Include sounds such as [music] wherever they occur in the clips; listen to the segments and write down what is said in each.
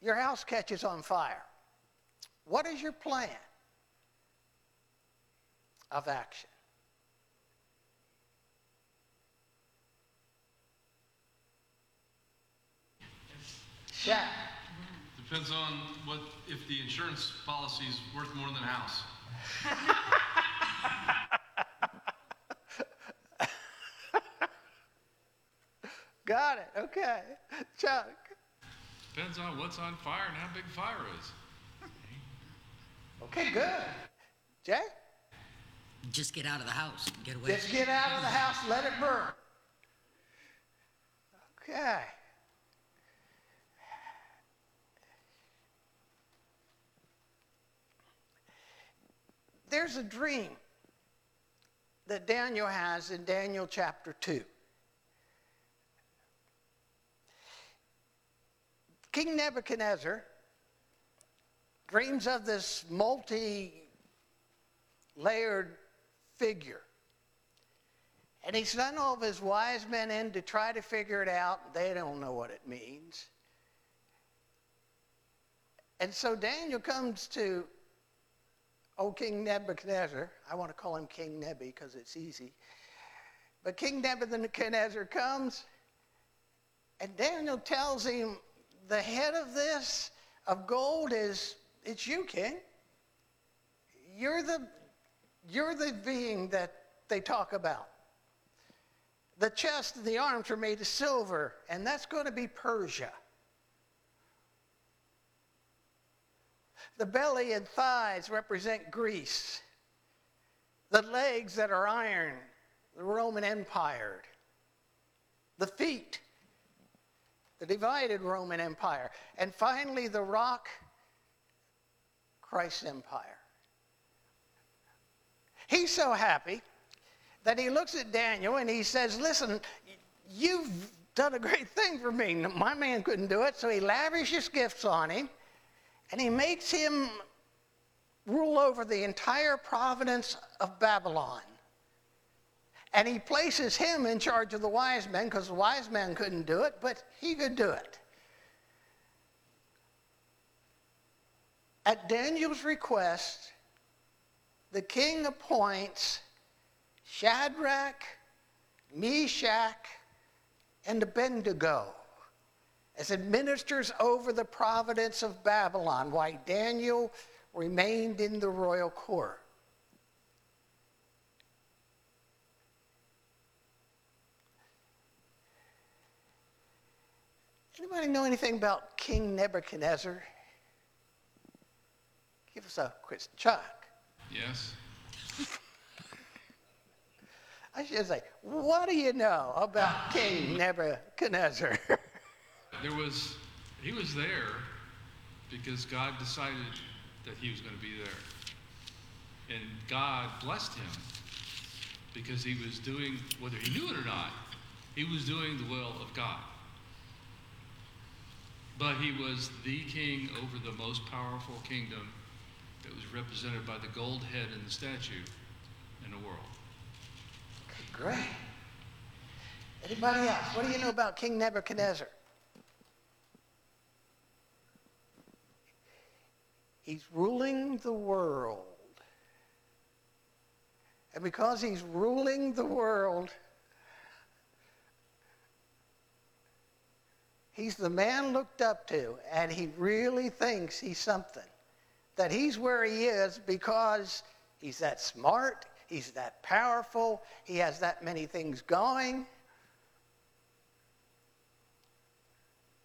your house catches on fire. What is your plan of action? Shaq. Depends on what, if the insurance policy is worth more than the house. [laughs] Got it. Okay. Chuck. Depends on what's on fire and how big fire is. Okay, good. Jay? Just get out of the house and get away. Just get out of the house, let it burn. Okay. There's a dream that Daniel has in Daniel chapter 2. King Nebuchadnezzar dreams of this multi layered figure. And he sent all of his wise men in to try to figure it out. They don't know what it means. And so Daniel comes to old King Nebuchadnezzar. I want to call him King Nebi because it's easy. But King Nebuchadnezzar comes, and Daniel tells him, The head of this, of gold, is it's you, King. You're the, you're the being that they talk about. The chest and the arms are made of silver, and that's going to be Persia. The belly and thighs represent Greece. The legs that are iron, the Roman Empire. The feet, the divided Roman Empire. And finally, the rock, Christ's Empire. He's so happy that he looks at Daniel and he says, Listen, you've done a great thing for me. My man couldn't do it, so he lavishes gifts on him and he makes him rule over the entire province of Babylon. And he places him in charge of the wise men because the wise men couldn't do it, but he could do it. At Daniel's request, the king appoints Shadrach, Meshach, and Abednego as administrators over the providence of Babylon, while Daniel remained in the royal court. Anybody know anything about King Nebuchadnezzar? Give us a quick Chuck. Yes. [laughs] I should say, what do you know about King Nebuchadnezzar? [laughs] There was, he was there because God decided that he was going to be there. And God blessed him because he was doing, whether he knew it or not, he was doing the will of God. But he was the king over the most powerful kingdom that was represented by the gold head and the statue in the world. Great. Anybody else? What do you know about King Nebuchadnezzar? He's ruling the world. And because he's ruling the world, he's the man looked up to, and he really thinks he's something. That he's where he is because he's that smart, he's that powerful, he has that many things going.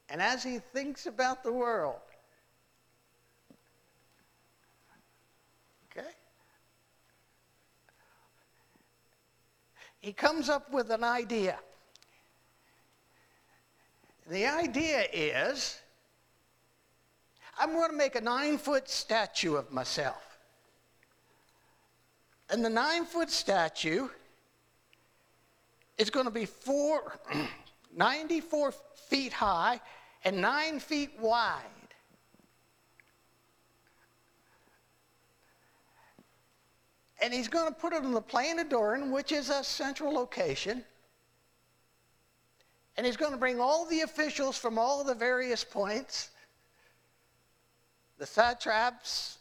And as he thinks about the world, okay, he comes up with an idea. The idea is I'm going to make a nine foot statue of myself. And the nine foot statue is going to be four, [clears throat] 94 feet high and nine feet wide. And he's going to put it on the plain of Dura, which is a central location. And he's going to bring all the officials from all the various points. the satraps,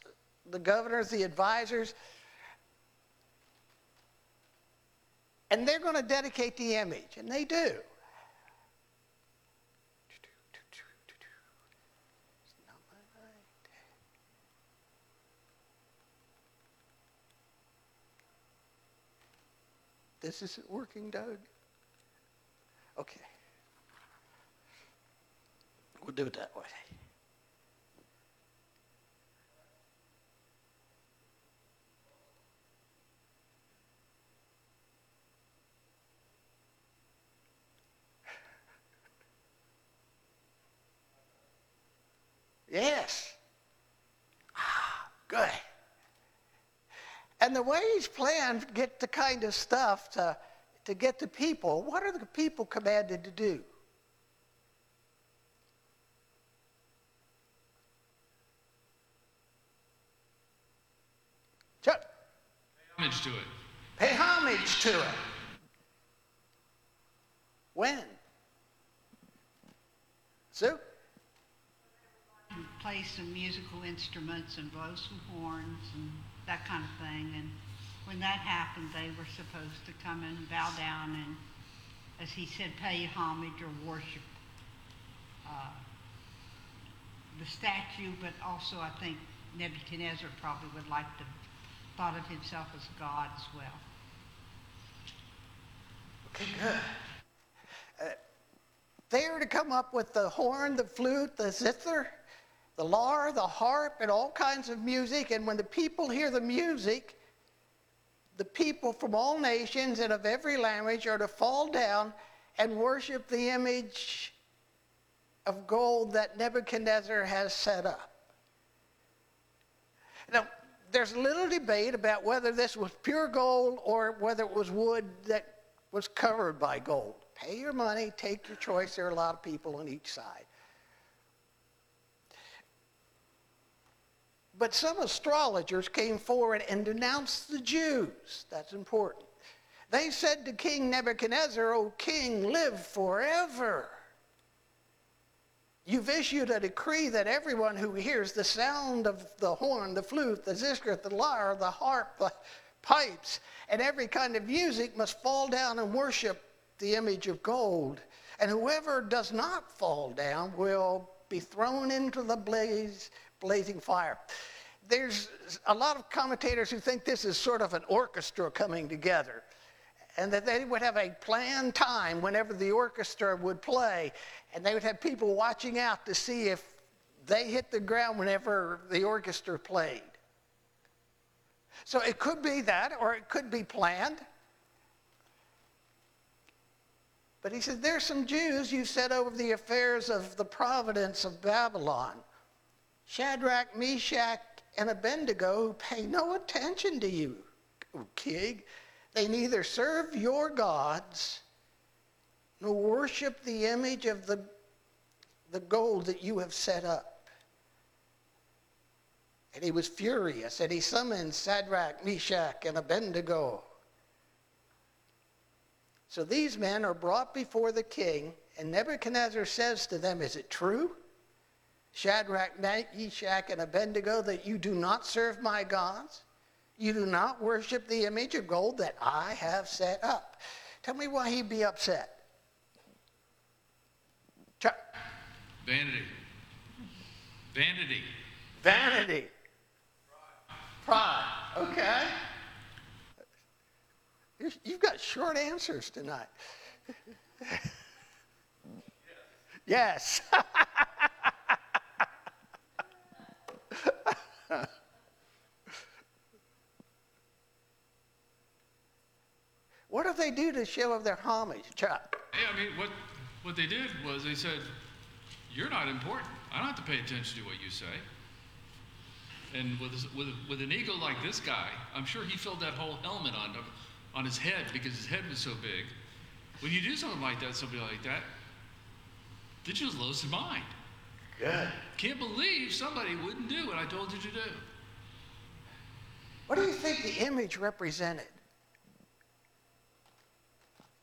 the governors, the advisors, and they're going to dedicate the image, and they do. This isn't working, Doug. Okay. We'll do it that way. Yes. Ah, good. And the way he's planned to get the kind of stuff to, to get the people, what are the people commanded to do? Chuck, Homage to it. pay homage to it. When? Sue? play some musical instruments and blow some horns and that kind of thing. And when that happened, they were supposed to come and bow down and, as he said, pay homage or worship uh, the statue. But also, I think Nebuchadnezzar probably would like to thought of himself as God as well. Okay, good. Uh, they are to come up with the horn, the flute, the zither, the lyre, the harp, and all kinds of music. And when the people hear the music, the people from all nations and of every language are to fall down and worship the image of gold that Nebuchadnezzar has set up. Now, there's little debate about whether this was pure gold or whether it was wood that was covered by gold. Pay your money, take your choice. There are a lot of people on each side. But some astrologers came forward and denounced the Jews. That's important. They said to King Nebuchadnezzar, O king, live forever. You've issued a decree that everyone who hears the sound of the horn, the flute, the zither, the lyre, the harp, the pipes, and every kind of music must fall down and worship the image of gold. And whoever does not fall down will be thrown into the blaze, blazing fire. There's a lot of commentators who think this is sort of an orchestra coming together and that they would have a planned time whenever the orchestra would play, and they would have people watching out to see if they hit the ground whenever the orchestra played. So it could be that, or it could be planned. But he said, There's some Jews you set over the affairs of the providence of Babylon. Shadrach, Meshach, and Abednego who pay no attention to you, oh, O king. They neither serve your gods nor worship the image of the, the gold that you have set up. And he was furious, and he summoned Shadrach, Meshach, and Abednego. So these men are brought before the king, and Nebuchadnezzar says to them, Is it true, Shadrach, Meshach, and Abednego, that you do not serve my gods? You do not worship the image of gold that I have set up. Tell me why he'd be upset. Chuck. Vanity. Vanity. Vanity. Pride. Okay. You've got short answers tonight. yes. [laughs] [laughs] what do they do to show of their homage, Chuck? Yeah, I mean, what, what they did was they said, You're not important. I don't have to pay attention to what you say. And with, with, with an ego like this guy, I'm sure he filled that whole helmet on, on his head because his head was so big. When you do something like that, somebody like that, they just lose their mind. Good. Can't believe somebody wouldn't do what I told you to do. What do you think the image represented?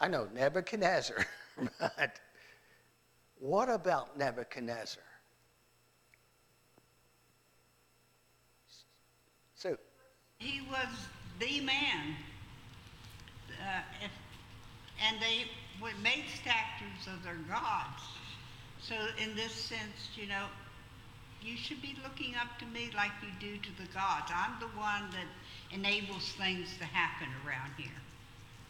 I know Nebuchadnezzar, [laughs] but what about Nebuchadnezzar? So he was the man. Uh, if, and they made statues of their gods. So in this sense, you know, you should be looking up to me like you do to the gods. I'm the one that enables things to happen around here.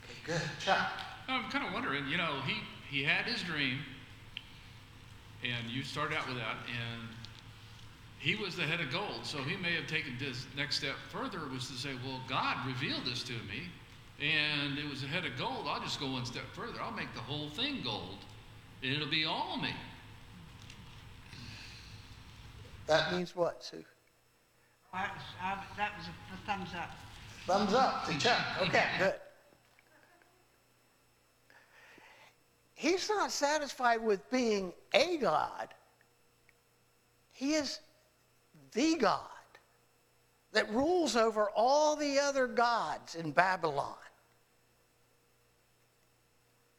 Okay, good. Chuck? I'm kind of wondering, you know, he, he had his dream, and you started out with that, and he was the head of gold, so he may have taken this next step further was to say, well, God revealed this to me, and it was a head of gold. I'll just go one step further. I'll make the whole thing gold, and it'll be all me. That means what, Sue? I, I, uh, that was a, a thumbs up. Thumbs up to Chuck. Okay, good. He's not satisfied with being a God. He is the God that rules over all the other gods in Babylon.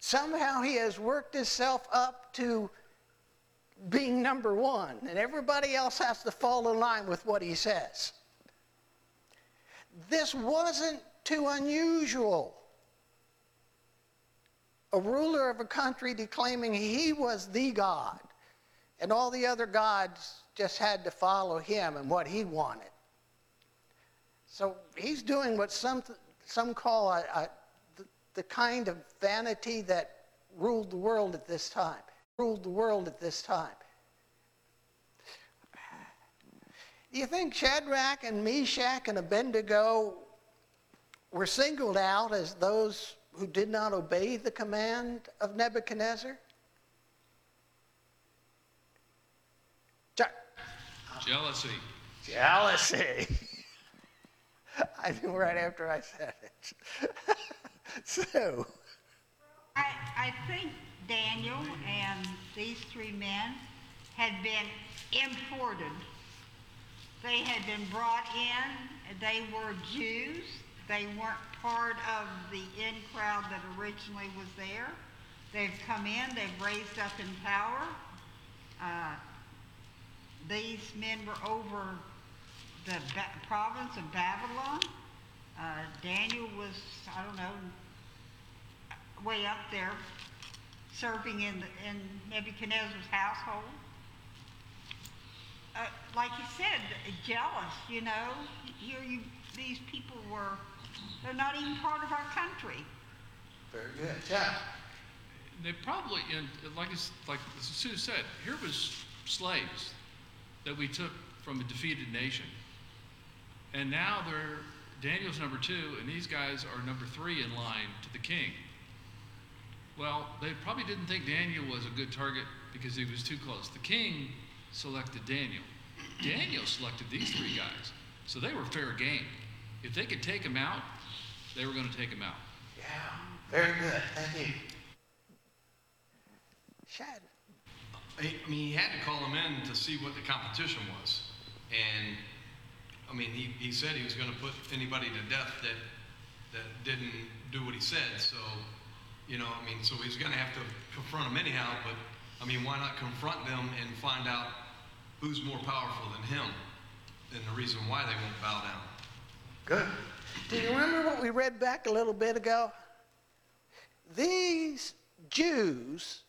Somehow he has worked himself up to being number one, and everybody else has to fall in line with what he says. This wasn't too unusual. A ruler of a country declaiming he was the God, and all the other gods just had to follow him and what he wanted. So he's doing what some, some call a, a, the, the kind of vanity that ruled the world at this time. Ruled the world at this time. Do you think Shadrach and Meshach and Abednego were singled out as those who did not obey the command of Nebuchadnezzar? Chuck. Jealousy. Jealousy. [laughs] I knew right after I said it. [laughs] so, I, I think Daniel and these three men had been imported. They had been brought in. They were Jews. They weren't part of the in crowd that originally was there. They've come in. They've raised up in power. Uh, these men were over the ba- province of Babylon. Uh, Daniel was, I don't know, way up there serving in, the, in Nebuchadnezzar's household. Uh, like you said, jealous, you know. Here you, these people were, they're not even part of our country. very good. Yeah. They probably, in, like, it's, like Sue said, here was slaves that we took from a defeated nation. And now they're, Daniel's number two, and these guys are number three in line to the king. Well, they probably didn't think Daniel was a good target because he was too close. The king selected Daniel. Daniel selected these three guys. So they were fair game. If they could take him out, they were going to take him out. Yeah, very good. Thank you. Shad. He- I mean, he had to call him in to see what the competition was. And, I mean, he, he said he was gonna put anybody to death that, that didn't do what he said, so, you know, I mean, so he's gonna have to confront them anyhow, but, I mean, why not confront them and find out who's more powerful than him? And the reason why they won't bow down. Do you remember what we read back a little bit ago? These Jews,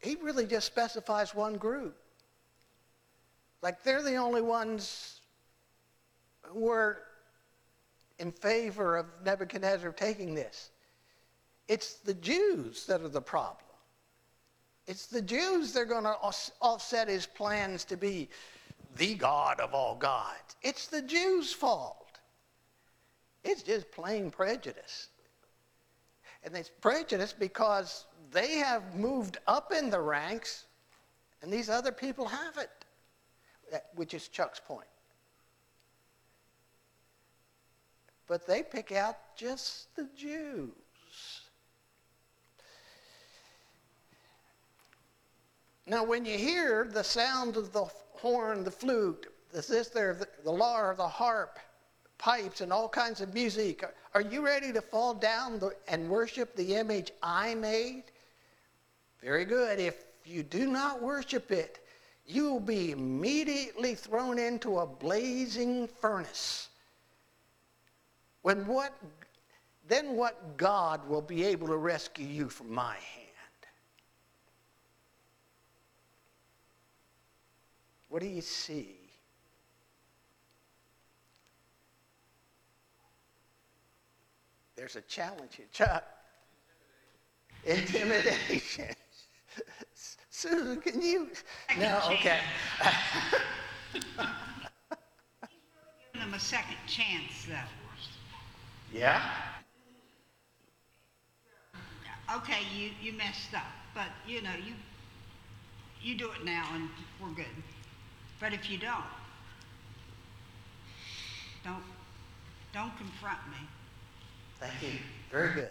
he really just specifies one group. Like they're the only ones who were in favor of Nebuchadnezzar taking this. It's the Jews that are the problem. It's the Jews that are going to offset his plans to be the God of all gods. It's the Jews' fault. It's just plain prejudice. And it's prejudice because they have moved up in the ranks and these other people haven't, which is Chuck's point. But they pick out just the Jews. Now, when you hear the sound of the horn, the flute, the zither, the, the the harp, pipes, and all kinds of music, are, are you ready to fall down the, and worship the image I made? Very good. If you do not worship it, you will be immediately thrown into a blazing furnace. When what, then what God will be able to rescue you from my hand? What do you see? There's a challenge here, Chuck. Intimidation. [laughs] Susan, can you? No, okay. Give them a second chance, though. Yeah? Okay, you, you messed up, but you know, you, you do it now and we're good. But if you don't, don't, don't confront me. Thank you. Very good.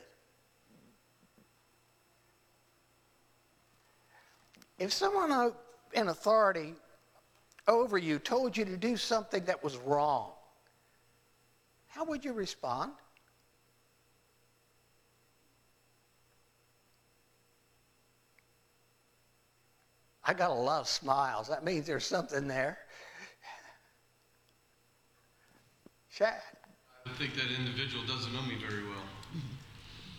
If someone in authority over you told you to do something that was wrong, how would you respond? I got a lot of smiles. That means there's something there. Shad. I think that individual doesn't know me very well.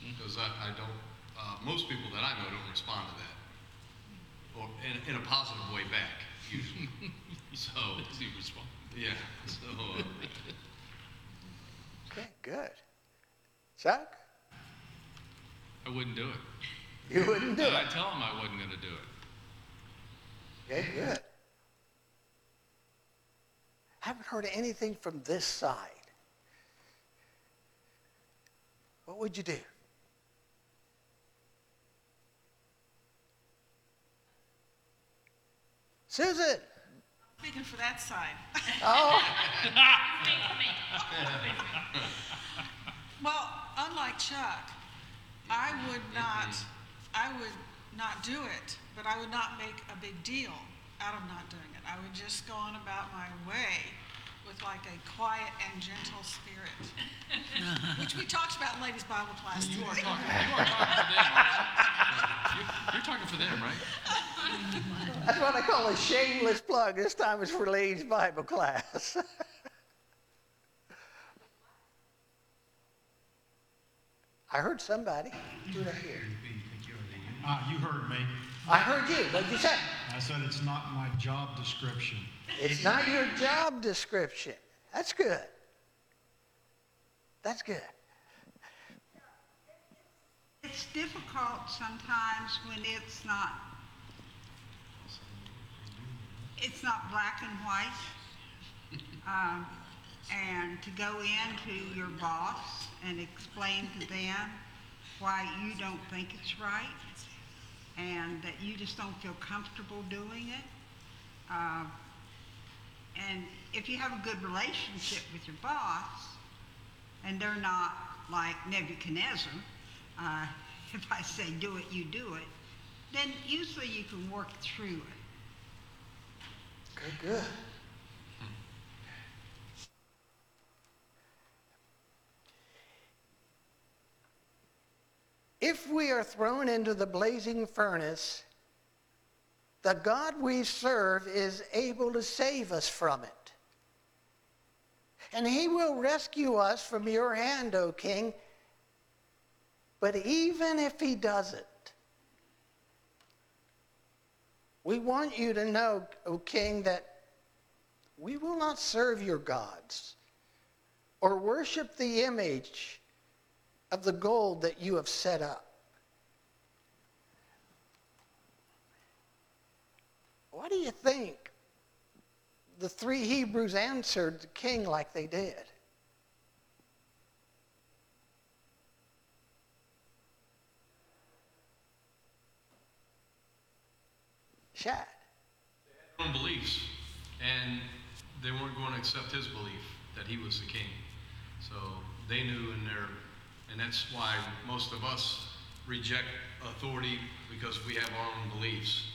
Because I, I don't, uh, most people that I know don't respond to that. Or in, in a positive way back, usually. [laughs] So, Does he respond? yeah, so, uh, Okay, good. Chuck? I wouldn't do it. You wouldn't do And it. I tell him I wasn't going to do it. Okay, good. Haven't heard anything from this side. What would you do? Susan. Speaking for that side. Oh, [laughs] Well, unlike Chuck, I would not, I would not do it, but I would not make a big deal out of not doing it. I would just go on about my way with like a quiet and gentle spirit, [laughs] which we talked about in ladies' Bible class. You are today. talking, you are talking for them, right? You're, you're talking for them, right? [laughs] that's what I call a shameless plug. This time it's for ladies' Bible class. [laughs] I heard somebody. Who did I hear? Ah, you heard me. I heard you. What'd you say? I said it's not my job description. It's not your job description. That's good. That's good. It's difficult sometimes when it's not, it's not black and white. Um, and to go into your boss and explain to them why you don't think it's right and that you just don't feel comfortable doing it. Uh, and if you have a good relationship with your boss, and they're not like Nebuchadnezzar, uh, [laughs] if I say do it, you do it, then usually you can work through it. Good, good. If we are thrown into the blazing furnace, the God we serve is able to save us from it. And he will rescue us from your hand, O king. But even if he doesn't, we want you to know, O king, that we will not serve your gods or worship the image of the gold that you have set up. What do you think the three Hebrews answered the king like they did? Shad. They had their own beliefs, and they weren't going to accept his belief that he was the king. So they knew in their, and that's why most of us reject authority because we have our own beliefs,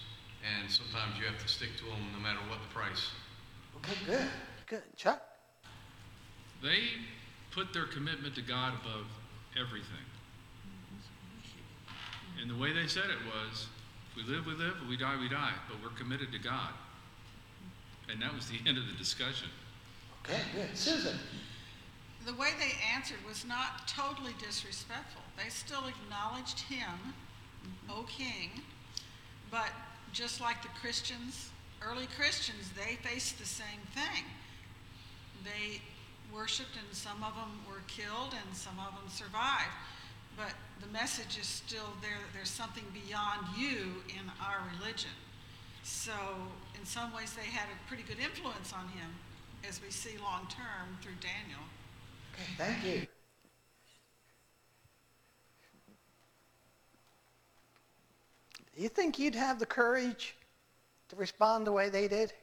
and sometimes you have to stick to them no matter what the price. Okay, good. Good. Chuck? They put their commitment to God above everything. And the way they said it was, we live, we live, we die, we die, but we're committed to God. And that was the [laughs] end of the discussion. Okay, good. Susan? The way they answered was not totally disrespectful. They still acknowledged him, mm-hmm. O king, but just like the Christians, early Christians, they faced the same thing. They worshiped, and some of them were killed, and some of them survived. But the message is still there that there's something beyond you in our religion. So, in some ways, they had a pretty good influence on him, as we see long term through Daniel. Okay, thank you. You think you'd have the courage to respond the way they did?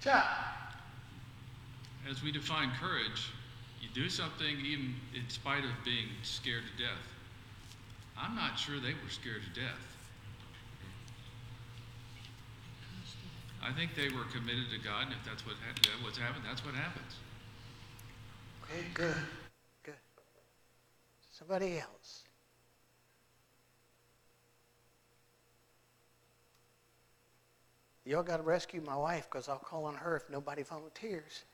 Chuck? As we define courage, you do something even in spite of being scared to death. I'm not sure they were scared to death. I think they were committed to God, and if that's what ha- that what's happened, that's what happens. Okay, good, good. Somebody else. Y'all got to rescue my wife because I'll call on her if nobody volunteers.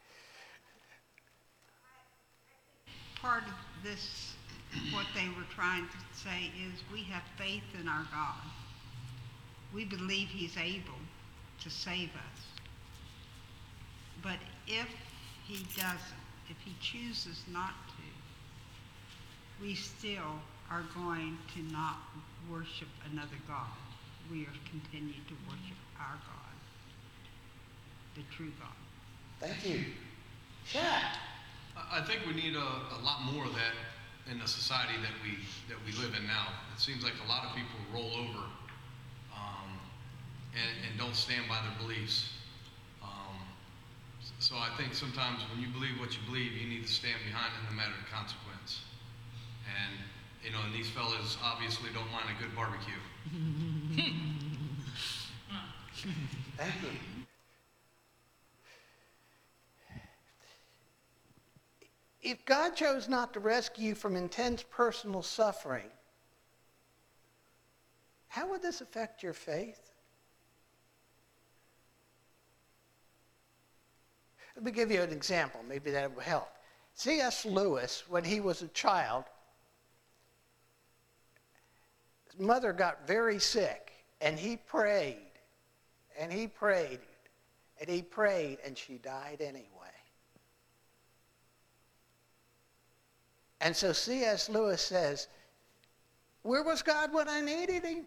Part of this, what they were trying to say is we have faith in our God. We believe he's able to save us. But if he doesn't, if he chooses not to, we still are going to not worship another God. We are continue to worship our God, the true God. Thank you. Chat. I I think we need a, a lot more of that in the society that we, that we live in now. It seems like a lot of people roll over, and, and don't stand by their beliefs. Um, so I think sometimes when you believe what you believe, you need to stand behind it no matter the consequence. And, you know, and these fellas obviously don't mind a good barbecue. [laughs] Thank you. If God chose not to rescue you from intense personal suffering, how would this affect your faith? Let me give you an example. Maybe that will help. C.S. Lewis, when he was a child, his mother got very sick, and he prayed, and he prayed, and he prayed, and she died anyway. And so C.S. Lewis says, Where was God when I needed him?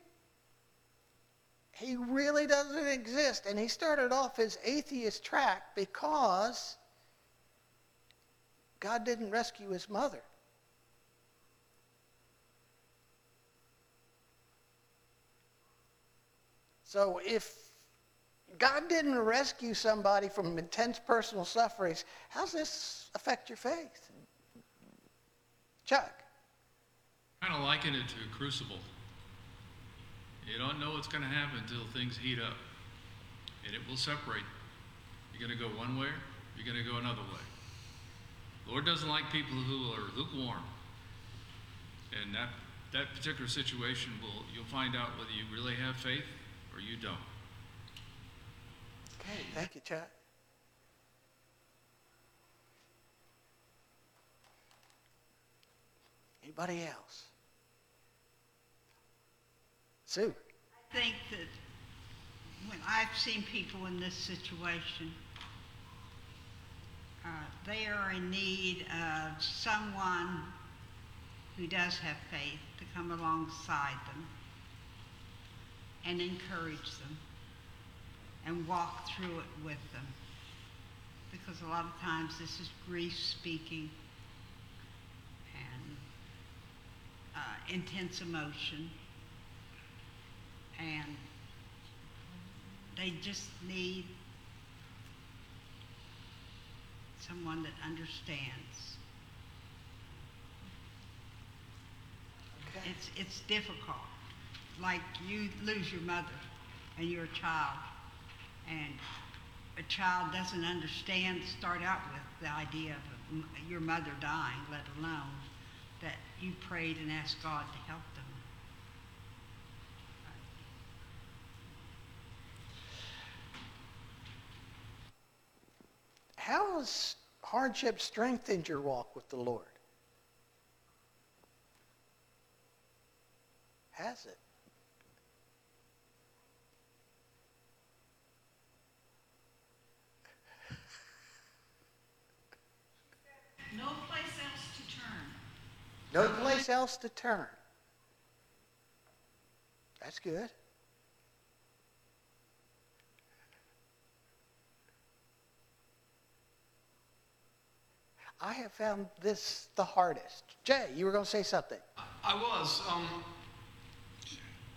He really doesn't exist. And he started off his atheist track because God didn't rescue his mother. So if God didn't rescue somebody from intense personal sufferings, how's this affect your faith? Chuck. Kind of liken it to a crucible. You don't know what's going to happen until things heat up, and it will separate. You're going to go one way, you're going to go another way. Lord doesn't like people who are lukewarm, and that that particular situation will you'll find out whether you really have faith or you don't. Okay, thank you, Chuck. Anybody else? Sue. I think that when I've seen people in this situation, uh, they are in need of someone who does have faith to come alongside them and encourage them and walk through it with them. Because a lot of times this is grief speaking and uh, intense emotion and they just need someone that understands. Okay. It's it's difficult. Like you lose your mother and you're a child and a child doesn't understand start out with the idea of your mother dying, let alone that you prayed and asked God to help them. How has hardship strengthened your walk with the Lord? Has it? No place else to turn. No place else to turn. That's good. I have found this the hardest. Jay, you were going to say something. I was. Um,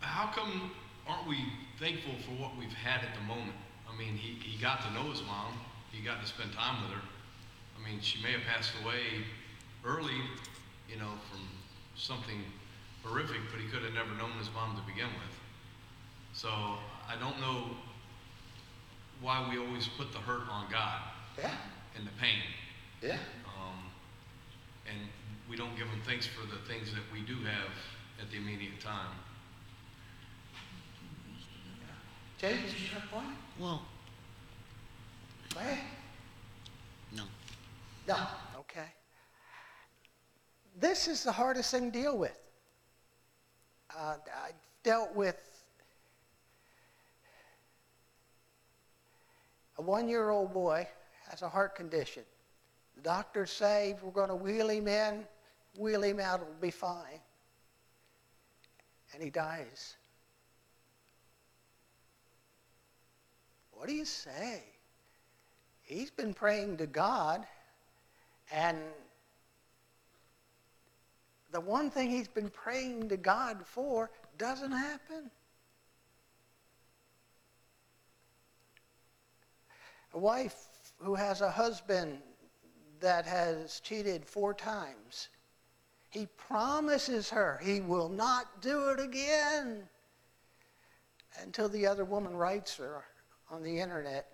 how come aren't we thankful for what we've had at the moment? I mean, he, he got to know his mom. He got to spend time with her. I mean, she may have passed away early, you know, from something horrific, but he could have never known his mom to begin with. So I don't know why we always put the hurt on God Yeah, and the pain. Yeah. Um, and we don't give them thanks for the things that we do have at the immediate time. Jay, did you have a point? Well, Go ahead. no. No. Okay. This is the hardest thing to deal with. Uh, I dealt with a one-year-old boy has a heart condition. The doctors say we're going to wheel him in, wheel him out, it'll be fine. And he dies. What do you say? He's been praying to God, and the one thing he's been praying to God for doesn't happen. A wife who has a husband that has cheated four times, he promises her he will not do it again until the other woman writes her on the internet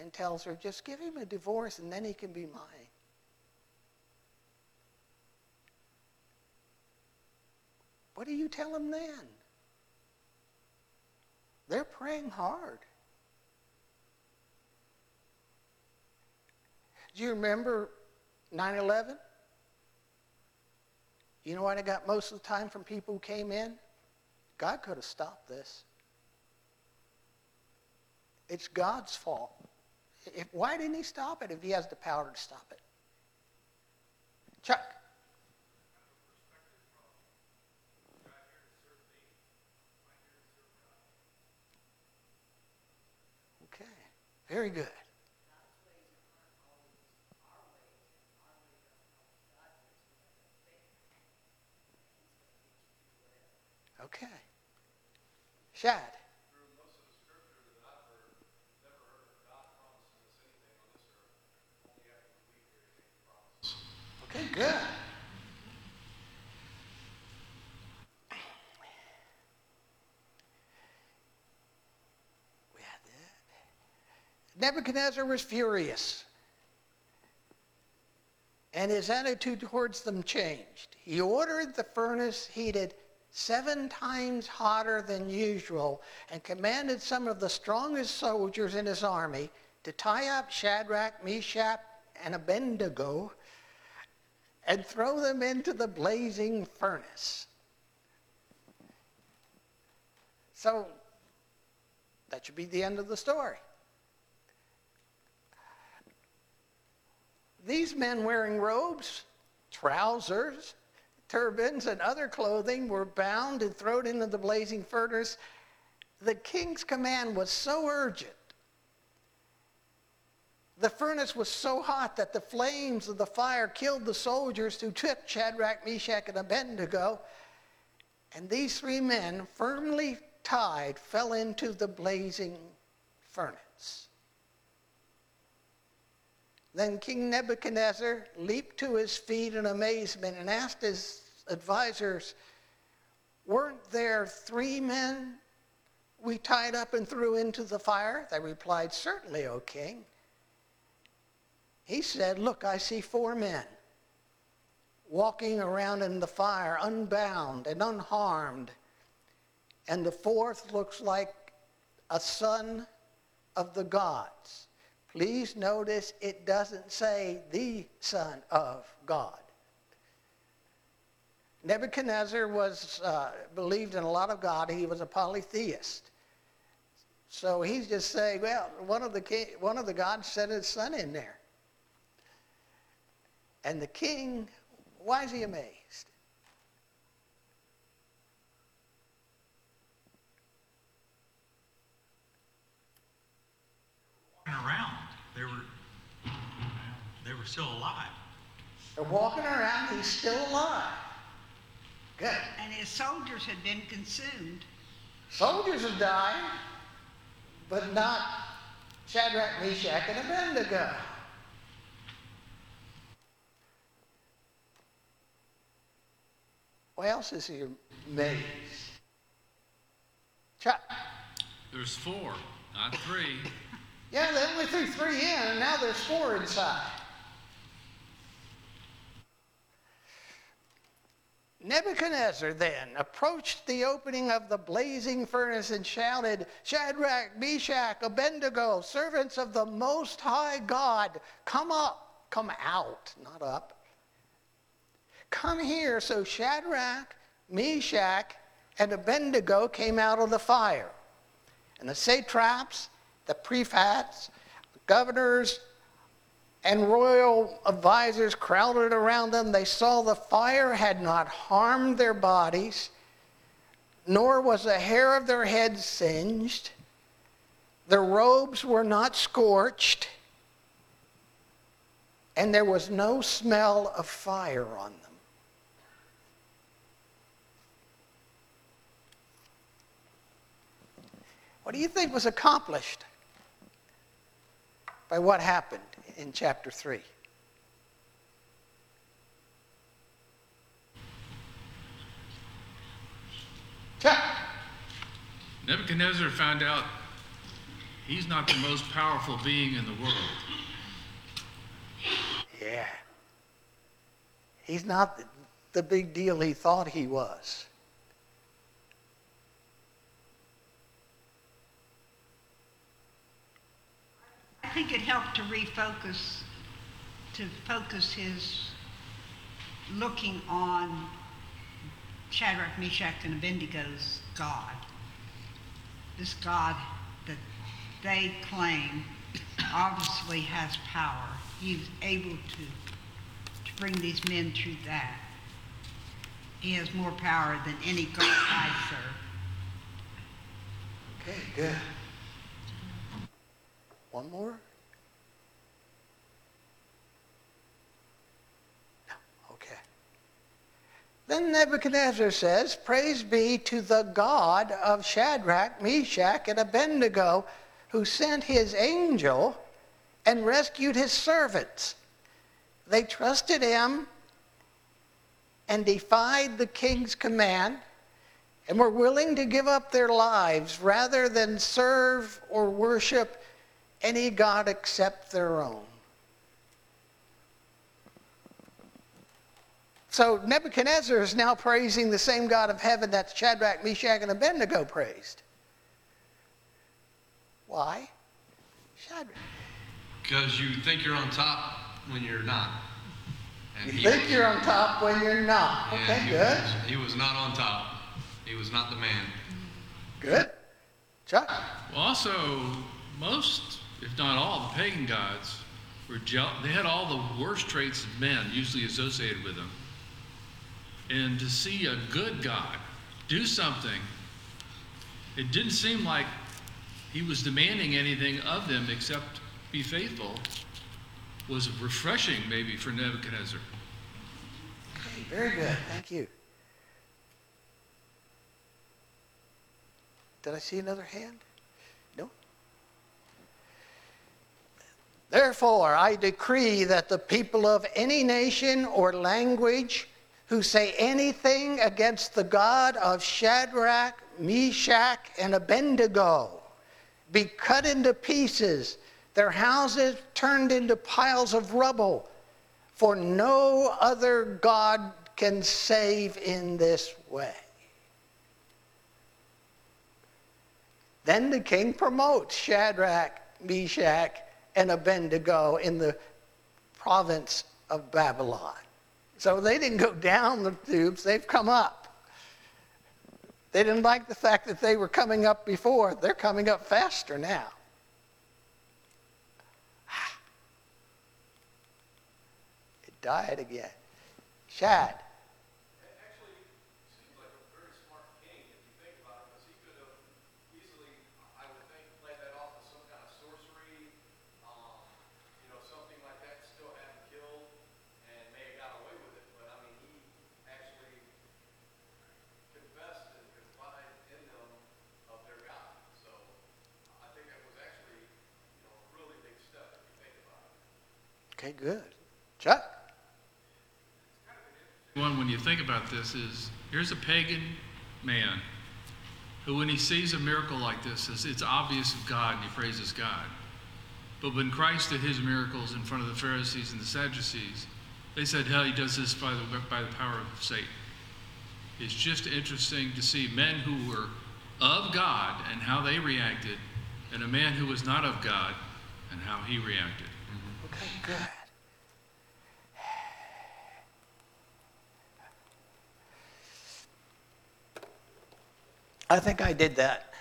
and tells her, just give him a divorce and then he can be mine. What do you tell them then? They're praying hard. Do you remember 9 11? You know what I got most of the time from people who came in? God could have stopped this. It's God's fault. If, why didn't he stop it if he has the power to stop it? Chuck. Okay, very good. Okay. Shad. Okay, good. We had that. Nebuchadnezzar was furious. And his attitude towards them changed. He ordered the furnace heated seven times hotter than usual and commanded some of the strongest soldiers in his army to tie up Shadrach, Meshach, and Abednego and throw them into the blazing furnace. So that should be the end of the story. These men wearing robes, trousers, turbans, and other clothing were bound and thrown into the blazing furnace. The king's command was so urgent the furnace was so hot that the flames of the fire killed the soldiers who took Shadrach, Meshach, and Abednego. And these three men, firmly tied, fell into the blazing furnace. Then King Nebuchadnezzar leaped to his feet in amazement and asked his advisors, Weren't there three men we tied up and threw into the fire? They replied, Certainly, O king. He said, Look, I see four men walking around in the fire, unbound and unharmed. And the fourth looks like a son of the gods. Please notice it doesn't say the Son of God. Nebuchadnezzar was uh, believed in a lot of God. He was a polytheist. So he's just saying, well, one of the king, one of the gods sent his son in there. And the king, why is he amazed? walking around. They were, they were still alive. They're walking around, he's still alive. Good. And his soldiers had been consumed. Soldiers have died, but not Shadrach, Meshach, and Abednego. What else is he amazed? Chuck. There's four, not three. [laughs] Yeah, they only threw three in, and now there's four inside. Nebuchadnezzar then approached the opening of the blazing furnace and shouted, Shadrach, Meshach, Abednego, servants of the Most High God, come up, come out, not up. Come here. So Shadrach, Meshach, and Abednego came out of the fire. And the satraps, the prefects, governors, and royal advisors crowded around them. They saw the fire had not harmed their bodies, nor was a hair of their heads singed. Their robes were not scorched, and there was no smell of fire on them. What do you think was accomplished by what happened in chapter 3? Chuck. Nebuchadnezzar found out he's not the most powerful being in the world. Yeah. He's not the big deal he thought he was. I think it helped to refocus, to focus his looking on Shadrach, Meshach, and Abednego's God. This God that they claim obviously has power. He's able to, to bring these men through that. He has more power than any God [coughs] I serve. Okay, good. One more? No, okay. Then Nebuchadnezzar says, Praise be to the God of Shadrach, Meshach, and Abednego, who sent his angel and rescued his servants. They trusted him and defied the king's command and were willing to give up their lives rather than serve or worship any God except their own. So Nebuchadnezzar is now praising the same God of heaven that Shadrach, Meshach, and Abednego praised. Why? Shadrach. Because you think you're on top when you're not. And You he think was. you're on top when you're not. Okay, he good. was- He was not on top. He was not the man. Good. Chuck? Well, also, most, if not all, the pagan gods were jealous. They had all the worst traits of men usually associated with them. And to see a good God do something, it didn't seem like he was demanding anything of them except be faithful, was refreshing maybe for Nebuchadnezzar. Very good. Thank you. Did I see another hand? No. Therefore, I decree that the people of any nation or language who say anything against the God of Shadrach, Meshach, and Abednego be cut into pieces, their houses turned into piles of rubble. For no other God can save in this way. Then the king promotes Shadrach, Meshach, and Abednego in the province of Babylon. So they didn't go down the tubes, they've come up. They didn't like the fact that they were coming up before. They're coming up faster now. [sighs] It died again. Shad. Actually, seems like a very smart king if you think about it, because he could have easily, I would think, played that off as some kind of sorcery, um, you know, something like that, still had him killed, and may have got away with it, but I mean, he actually confessed and confided in them of their God. So I think that was actually, you know, a really big step if you think about it. Good. Chuck? One, when you think about this, is here's a pagan man who, when he sees a miracle like this, says it's obvious of God and he praises God. But when Christ did his miracles in front of the Pharisees and the Sadducees, they said, hell, he does this by the, by the power of Satan. It's just interesting to see men who were of God and how they reacted, and a man who was not of God and how he reacted. Okay, good. I think I did that.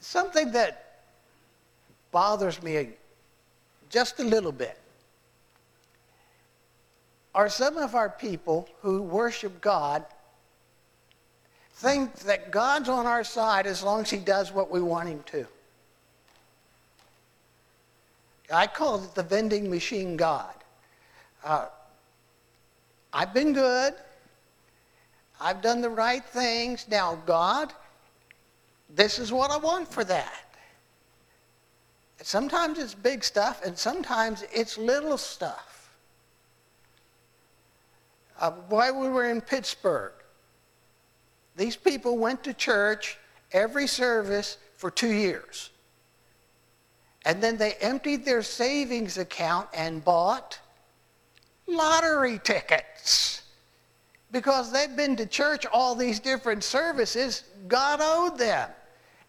Something that bothers me just a little bit are some of our people who worship God think that God's on our side as long as he does what we want him to. I call it the vending machine God. Uh, I've been good. I've done the right things. Now, God, this is what I want for that. Sometimes it's big stuff, and sometimes it's little stuff. Uh, while we were in Pittsburgh, these people went to church every service for two years. And then they emptied their savings account and bought lottery tickets. Because they'd been to church all these different services, God owed them.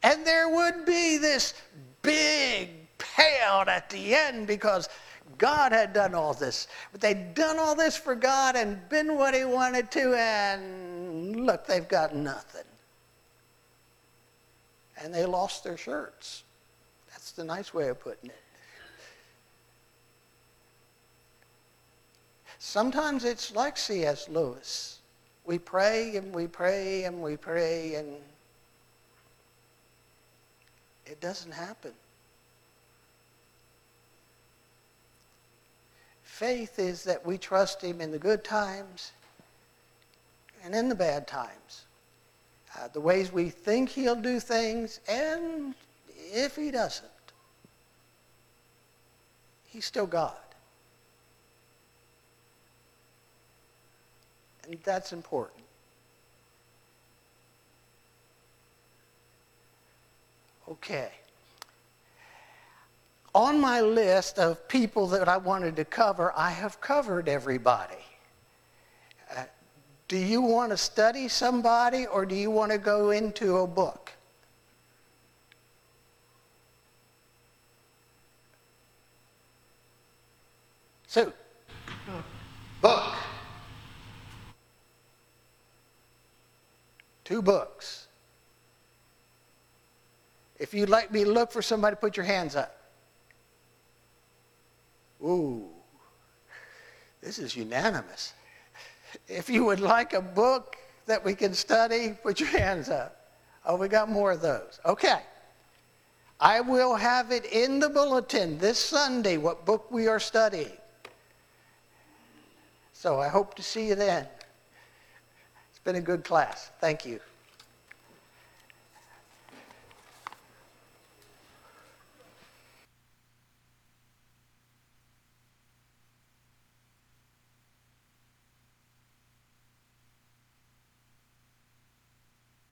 And there would be this big payout at the end because God had done all this. But they'd done all this for God and been what He wanted to, and look, they've got nothing. And they lost their shirts. That's the nice way of putting it. Sometimes it's like C.S. Lewis. We pray and we pray and we pray, and it doesn't happen. Faith is that we trust Him in the good times and in the bad times. Uh, the ways we think He'll do things, and if He doesn't, He's still God. And that's important. Okay. On my list of people that I wanted to cover, I have covered everybody. Uh, do you want to study somebody or do you want to go into a book? Sue. Book. Two books. If you'd like me to look for somebody, put your hands up. Ooh, this is unanimous. If you would like a book that we can study, put your hands up. Oh, we got more of those. Okay. I will have it in the bulletin this Sunday what book we are studying. So I hope to see you then. It's been a good class. Thank you.